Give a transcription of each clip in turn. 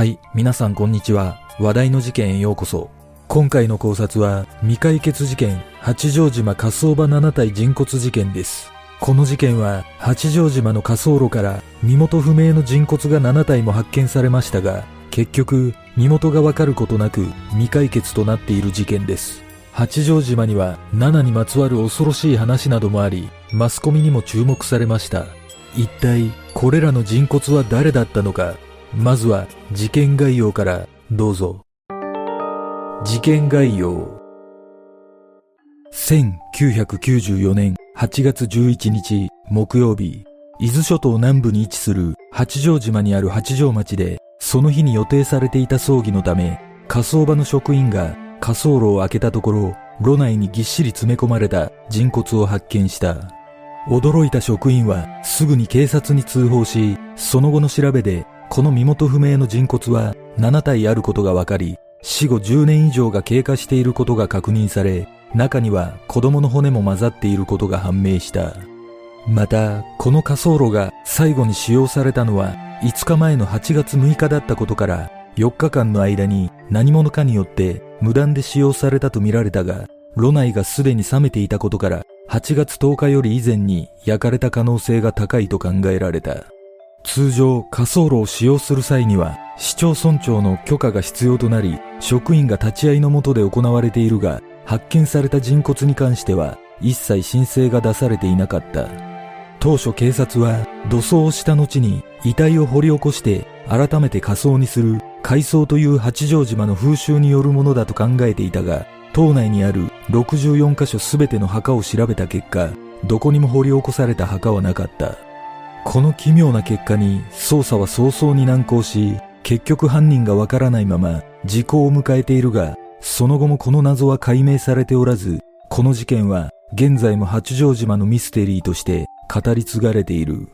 はい、皆さんこんにちは。話題の事件へようこそ。今回の考察は、未解決事件、八丈島火葬場7体人骨事件です。この事件は、八丈島の火葬炉から身元不明の人骨が7体も発見されましたが、結局、身元がわかることなく未解決となっている事件です。八丈島には7にまつわる恐ろしい話などもあり、マスコミにも注目されました。一体、これらの人骨は誰だったのか、まずは事件概要からどうぞ。事件概要。1994年8月11日木曜日、伊豆諸島南部に位置する八丈島にある八丈町で、その日に予定されていた葬儀のため、火葬場の職員が火葬炉を開けたところ、炉内にぎっしり詰め込まれた人骨を発見した。驚いた職員はすぐに警察に通報し、その後の調べで、この身元不明の人骨は7体あることが分かり、死後10年以上が経過していることが確認され、中には子供の骨も混ざっていることが判明した。また、この火葬炉が最後に使用されたのは5日前の8月6日だったことから、4日間の間に何者かによって無断で使用されたとみられたが、炉内がすでに冷めていたことから、8月10日より以前に焼かれた可能性が高いと考えられた。通常、火葬炉を使用する際には、市町村長の許可が必要となり、職員が立ち会いのもとで行われているが、発見された人骨に関しては、一切申請が出されていなかった。当初警察は、土葬をした後に遺体を掘り起こして、改めて火葬にする、海葬という八丈島の風習によるものだと考えていたが、島内にある64カ所すべての墓を調べた結果、どこにも掘り起こされた墓はなかった。この奇妙な結果に捜査は早々に難航し、結局犯人がわからないまま時効を迎えているが、その後もこの謎は解明されておらず、この事件は現在も八丈島のミステリーとして語り継がれている。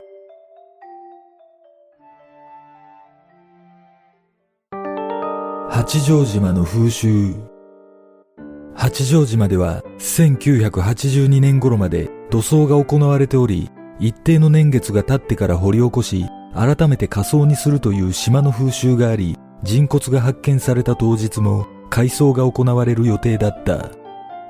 八丈島の風習八丈島では1982年頃まで土葬が行われており、一定の年月が経ってから掘り起こし、改めて火葬にするという島の風習があり、人骨が発見された当日も海葬が行われる予定だった。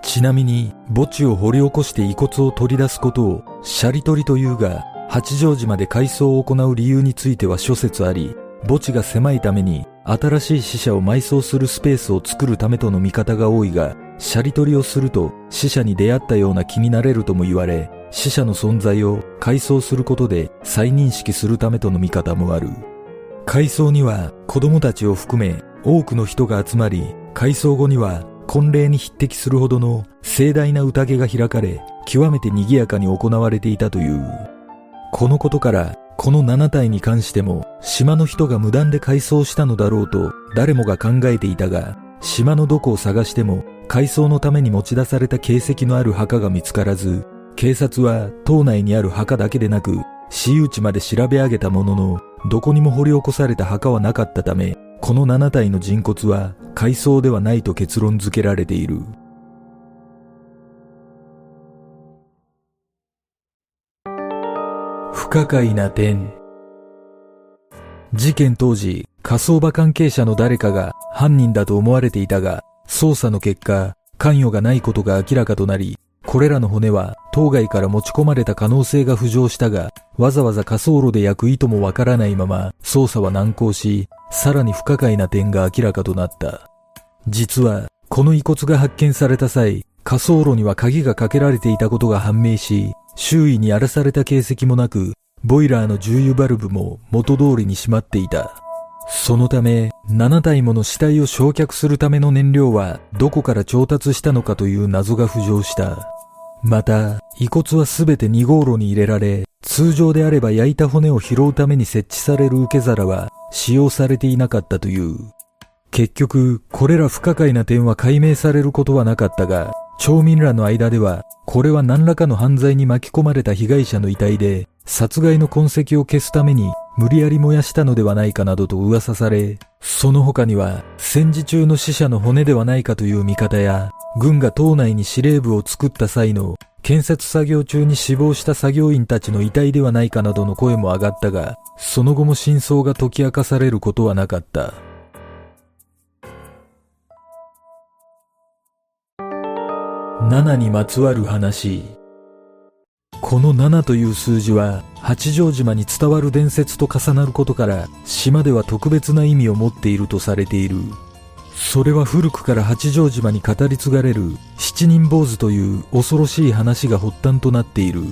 ちなみに墓地を掘り起こして遺骨を取り出すことをシャリ取りというが、八丈島で海葬を行う理由については諸説あり、墓地が狭いために新しい死者を埋葬するスペースを作るためとの見方が多いが、シャリ取りをすると死者に出会ったような気になれるとも言われ、死者の存在を改装することで再認識するためとの見方もある。改装には子供たちを含め多くの人が集まり、改装後には婚礼に匹敵するほどの盛大な宴が開かれ、極めて賑やかに行われていたという。このことから、この7体に関しても島の人が無断で改装したのだろうと誰もが考えていたが、島のどこを探しても改装のために持ち出された形跡のある墓が見つからず、警察は島内にある墓だけでなく、私有地まで調べ上げたものの、どこにも掘り起こされた墓はなかったため、この7体の人骨は海藻ではないと結論付けられている。不可解な点。事件当時、火葬場関係者の誰かが犯人だと思われていたが、捜査の結果、関与がないことが明らかとなり、これらの骨は当該から持ち込まれた可能性が浮上したが、わざわざ火葬炉で焼く意図もわからないまま捜査は難航し、さらに不可解な点が明らかとなった。実は、この遺骨が発見された際、火葬炉には鍵がかけられていたことが判明し、周囲に荒らされた形跡もなく、ボイラーの重油バルブも元通りに閉まっていた。そのため、7体もの死体を焼却するための燃料はどこから調達したのかという謎が浮上した。また、遺骨はすべて2号炉に入れられ、通常であれば焼いた骨を拾うために設置される受け皿は使用されていなかったという。結局、これら不可解な点は解明されることはなかったが、町民らの間では、これは何らかの犯罪に巻き込まれた被害者の遺体で、殺害の痕跡を消すために無理やり燃やしたのではないかなどと噂され、その他には戦時中の死者の骨ではないかという見方や、軍が島内に司令部を作った際の建設作業中に死亡した作業員たちの遺体ではないかなどの声も上がったが、その後も真相が解き明かされることはなかった。7にまつわる話この7という数字は八丈島に伝わる伝説と重なることから島では特別な意味を持っているとされている。それは古くから八丈島に語り継がれる七人坊主という恐ろしい話が発端となっている。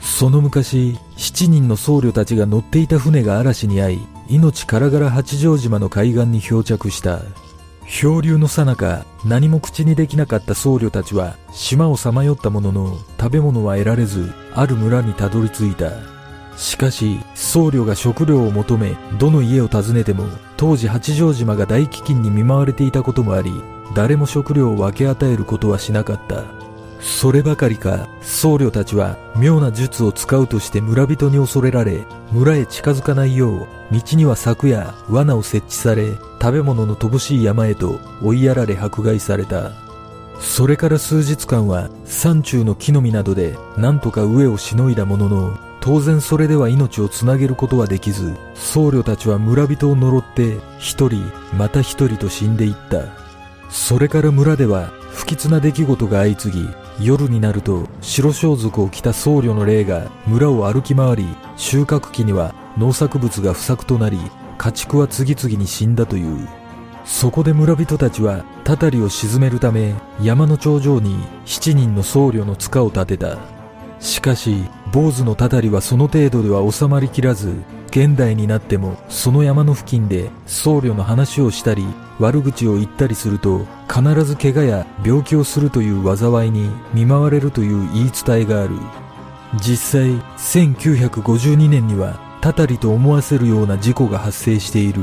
その昔七人の僧侶たちが乗っていた船が嵐に遭い命からがら八丈島の海岸に漂着した。漂流の最中何も口にできなかった僧侶たちは島をさまよったものの食べ物は得られずある村にたどり着いた。しかし僧侶が食料を求めどの家を訪ねても当時八丈島が大飢饉に見舞われていたこともあり誰も食料を分け与えることはしなかった。そればかりか僧侶たちは妙な術を使うとして村人に恐れられ村へ近づかないよう道には柵や罠を設置され食べ物の乏しい山へと追いやられ迫害された。それから数日間は山中の木の実などで何とか飢えをしのいだものの当然それでは命をつなげることはできず僧侶たちは村人を呪って一人また一人と死んでいった。それから村では不吉な出来事が相次ぎ夜になると白装束を着た僧侶の霊が村を歩き回り収穫期には農作物が不作となり家畜は次々に死んだという。そこで村人たちはたたりを鎮めるため山の頂上に七人の僧侶の塚を建てた。しかし坊主のたたりはその程度では収まりきらず現代になってもその山の付近で僧侶の話をしたり悪口を言ったりすると必ず怪我や病気をするという災いに見舞われるという言い伝えがある。実際1952年にはたたりと思わせるような事故が発生している。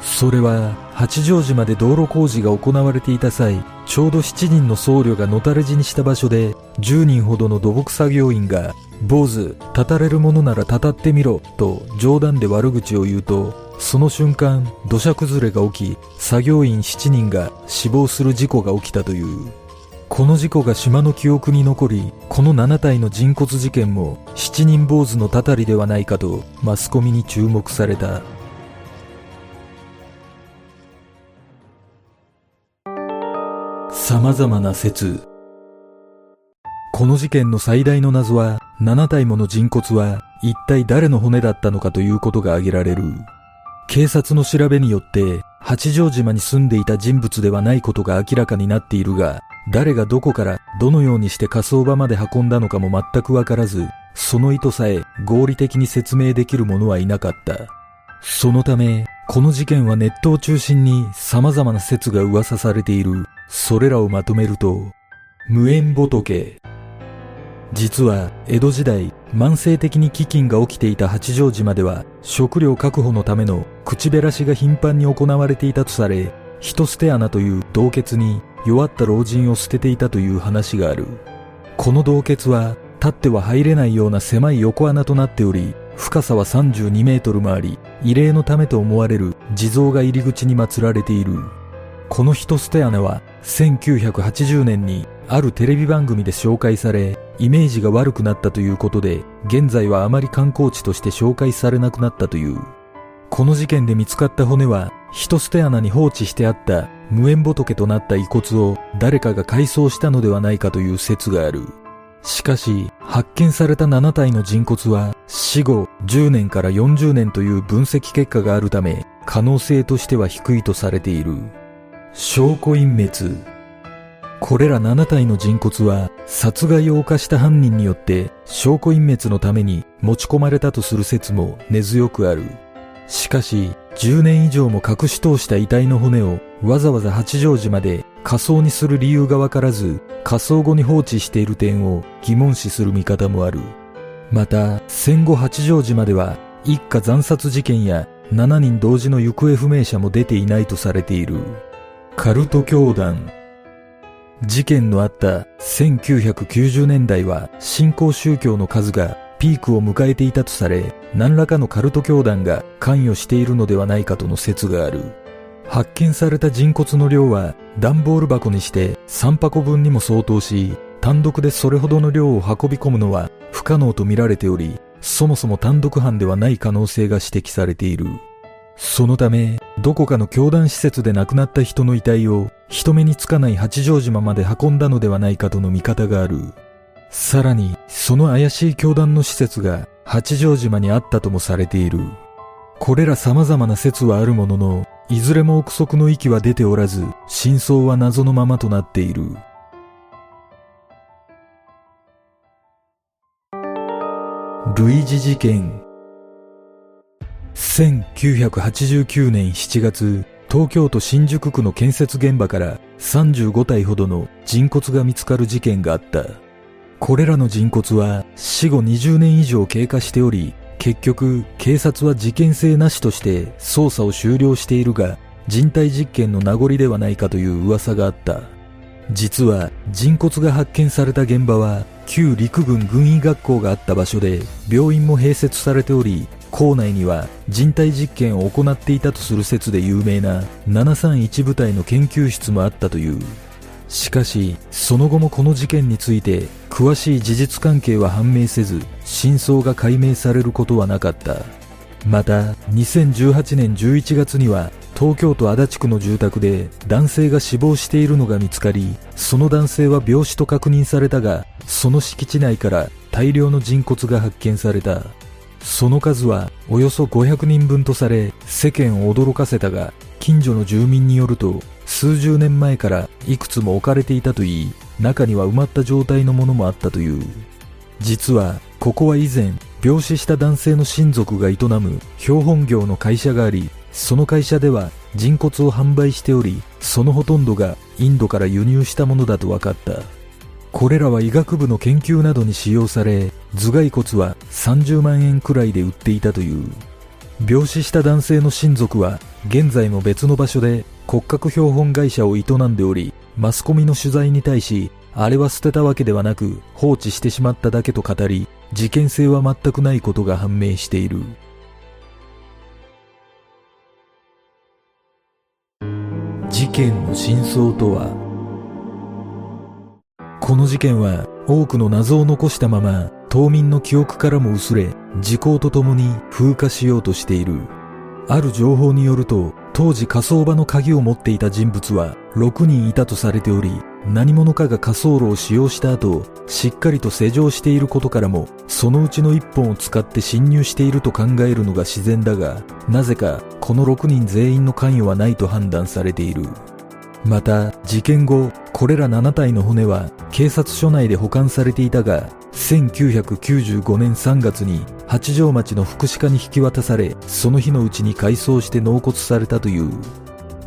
それは八丈島で道路工事が行われていた際ちょうど7人の僧侶がのたれ死にした場所で10人ほどの土木作業員が坊主、たたれるものならたたってみろ、と冗談で悪口を言うと、その瞬間、土砂崩れが起き、作業員7人が死亡する事故が起きたという。この事故が島の記憶に残り、この7体の人骨事件も7人坊主のたたりではないかとマスコミに注目された。様々な説。この事件の最大の謎は、7体もの人骨は一体誰の骨だったのかということが挙げられる。警察の調べによって、八丈島に住んでいた人物ではないことが明らかになっているが、誰がどこからどのようにして火葬場まで運んだのかも全くわからず、その意図さえ合理的に説明できる者はいなかった。そのため、この事件はネットを中心に様々な説が噂されている。それらをまとめると、無縁仏、実は江戸時代慢性的に飢饉が起きていた八丈島では食料確保のための口減らしが頻繁に行われていたとされ人捨て穴という洞穴に弱った老人を捨てていたという話がある。この洞穴は立っては入れないような狭い横穴となっており深さは32メートルもあり異例のためと思われる地蔵が入り口に祀られている。この人捨て穴は1980年にあるテレビ番組で紹介されイメージが悪くなったということで現在はあまり観光地として紹介されなくなったという。この事件で見つかった骨は人捨て穴に放置してあった無縁仏となった遺骨を誰かが改装したのではないかという説がある。しかし発見された7体の人骨は死後10年から40年という分析結果があるため可能性としては低いとされている。証拠隠滅これら7体の人骨は殺害を犯した犯人によって証拠隠滅のために持ち込まれたとする説も根強くある。しかし、10年以上も隠し通した遺体の骨をわざわざ八丈島で仮装にする理由がわからず、仮装後に放置している点を疑問視する見方もある。また、戦後八丈島では一家惨殺事件や7人同時の行方不明者も出ていないとされている。カルト教団事件のあった1990年代は新興宗教の数がピークを迎えていたとされ、何らかのカルト教団が関与しているのではないかとの説がある。発見された人骨の量は段ボール箱にして3箱分にも相当し、単独でそれほどの量を運び込むのは不可能とみられており、そもそも単独犯ではない可能性が指摘されている。そのため、どこかの教団施設で亡くなった人の遺体を人目につかない八丈島まで運んだのではないかとの見方がある。さらに、その怪しい教団の施設が八丈島にあったともされている。これら様々な説はあるものの、いずれも憶測の域は出ておらず、真相は謎のままとなっている。類似事件1989年7月、東京都新宿区の建設現場から35体ほどの人骨が見つかる事件があった。これらの人骨は死後20年以上経過しており、結局警察は事件性なしとして捜査を終了しているが、人体実験の名残ではないかという噂があった。実は人骨が発見された現場は旧陸軍軍医学校があった場所で病院も併設されており校内には人体実験を行っていたとする説で有名な731部隊の研究室もあったという。しかしその後もこの事件について詳しい事実関係は判明せず真相が解明されることはなかった。また2018年11月には東京都足立区の住宅で男性が死亡しているのが見つかりその男性は病死と確認されたがその敷地内から大量の人骨が発見された。その数はおよそ500人分とされ世間を驚かせたが近所の住民によると数十年前からいくつも置かれていたといい。中には埋まった状態のものもあったという。実はここは以前病死した男性の親族が営む標本業の会社がありその会社では人骨を販売しておりそのほとんどがインドから輸入したものだと分かった。これらは医学部の研究などに使用され頭蓋骨は30万円くらいで売っていたという。病死した男性の親族は現在も別の場所で骨格標本会社を営んでおりマスコミの取材に対しあれは捨てたわけではなく放置してしまっただけと語り事件性は全くないことが判明している。事件の真相とはこの事件は多くの謎を残したまま島民の記憶からも薄れ時効とともに風化しようとしている。ある情報によると当時火葬場の鍵を持っていた人物は6人いたとされており何者かが火葬炉を使用した後しっかりと施錠していることからもそのうちの1本を使って侵入していると考えるのが自然だがなぜかこの6人全員の関与はないと判断されている。また事件後これら7体の骨は警察署内で保管されていたが1995年3月に八丈町の福祉課に引き渡されその日のうちに改装して納骨されたという。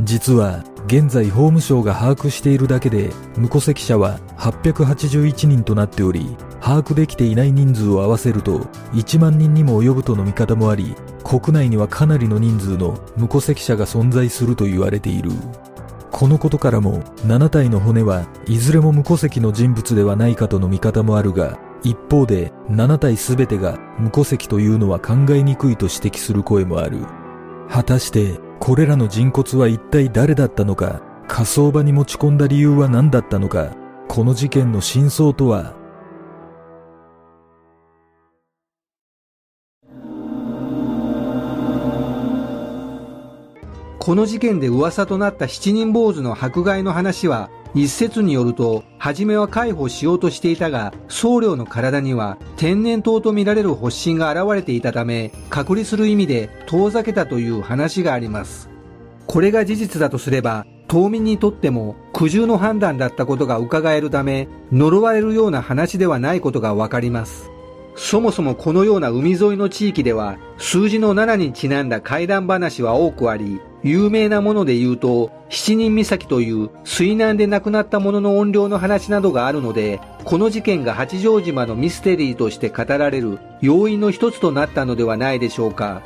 実は現在法務省が把握しているだけで無戸籍者は881人となっており把握できていない人数を合わせると1万人にも及ぶとの見方もあり国内にはかなりの人数の無戸籍者が存在すると言われている。このことからも7体の骨はいずれも無戸籍の人物ではないかとの見方もあるが一方で7体全てが無戸籍というのは考えにくいと指摘する声もある。果たしてこれらの人骨は一体誰だったのか火葬場に持ち込んだ理由は何だったのかこの事件の真相とはこの事件で噂となった七人坊主の迫害の話は、一説によると、初めは介抱しようとしていたが、僧侶の体には天然痘とみられる発疹が現れていたため、隔離する意味で遠ざけたという話があります。これが事実だとすれば、島民にとっても苦渋の判断だったことが伺えるため、呪われるような話ではないことがわかります。そもそもこのような海沿いの地域では、数字の7にちなんだ怪談話は多くあり、有名なもので言うと、七人岬という水難で亡くなった者の怨霊の話などがあるので、この事件が八丈島のミステリーとして語られる要因の一つとなったのではないでしょうか。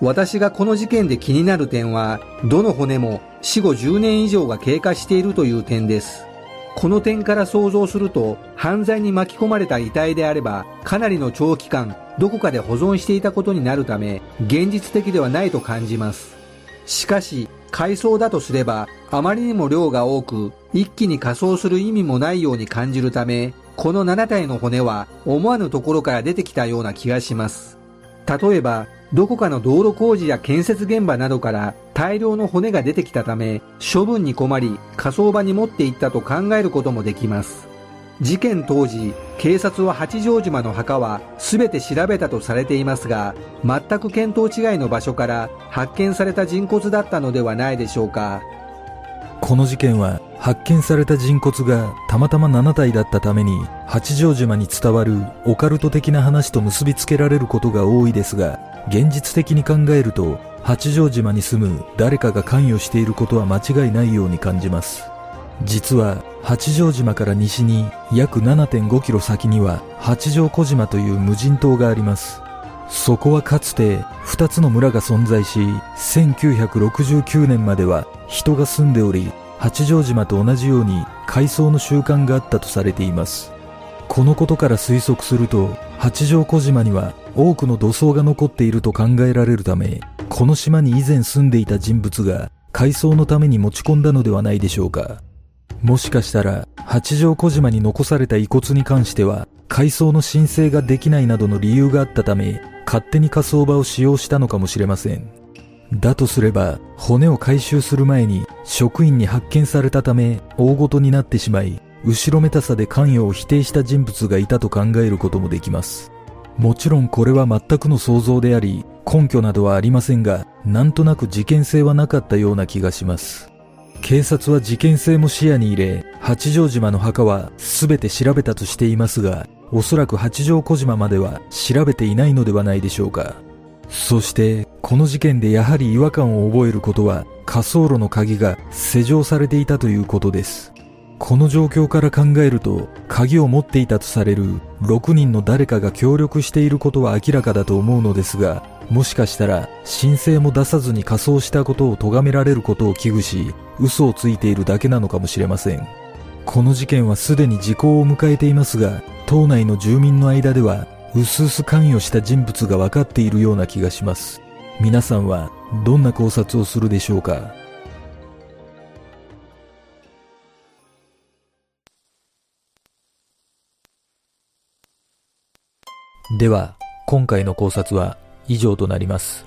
私がこの事件で気になる点は、どの骨も死後10年以上が経過しているという点です。この点から想像すると、犯罪に巻き込まれた遺体であれば、かなりの長期間、どこかで保存していたことになるため、現実的ではないと感じます。しかし、海藻だとすれば、あまりにも量が多く、一気に仮装する意味もないように感じるため、この7体の骨は思わぬところから出てきたような気がします。例えば、どこかの道路工事や建設現場などから大量の骨が出てきたため、処分に困り火葬場に持って行ったと考えることもできます。事件当時、警察は八丈島の墓は全て調べたとされていますが、全く見当違いの場所から発見された人骨だったのではないでしょうか。この事件は発見された人骨がたまたま7体だったために八丈島に伝わるオカルト的な話と結びつけられることが多いですが、現実的に考えると八丈島に住む誰かが関与していることは間違いないように感じます。実は八丈島から西に約7.5キロ先には八丈小島という無人島があります。そこはかつて2つの村が存在し、1969年までは人が住んでおり、八丈島と同じように海藻の習慣があったとされています。このことから推測すると、八丈小島には多くの土層が残っていると考えられるため、この島に以前住んでいた人物が海藻のために持ち込んだのではないでしょうか。もしかしたら、八丈小島に残された遺骨に関しては、改装の申請ができないなどの理由があったため、勝手に火葬場を使用したのかもしれません。だとすれば、骨を回収する前に職員に発見されたため、大ごとになってしまい、後ろめたさで関与を否定した人物がいたと考えることもできます。もちろんこれは全くの想像であり、根拠などはありませんが、なんとなく事件性はなかったような気がします。警察は事件性も視野に入れ、八丈島の墓は全て調べたとしていますが、おそらく八丈小島までは調べていないのではないでしょうか。そして、この事件でやはり違和感を覚えることは、火葬炉の鍵が施錠されていたということです。この状況から考えると、鍵を持っていたとされる6人の誰かが協力していることは明らかだと思うのですが、もしかしたら申請も出さずに仮装したことを咎められることを危惧し、嘘をついているだけなのかもしれません。この事件はすでに時効を迎えていますが、島内の住民の間では、うすうす関与した人物が分かっているような気がします。皆さんはどんな考察をするでしょうか？では、今回の考察は以上となります。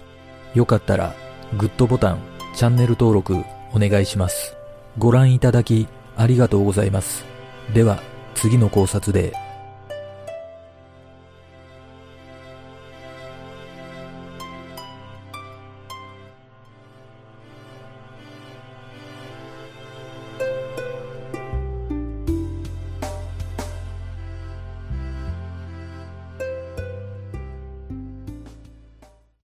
よかったら、グッドボタン、チャンネル登録お願いします。ご覧いただきありがとうございます。では、次の考察で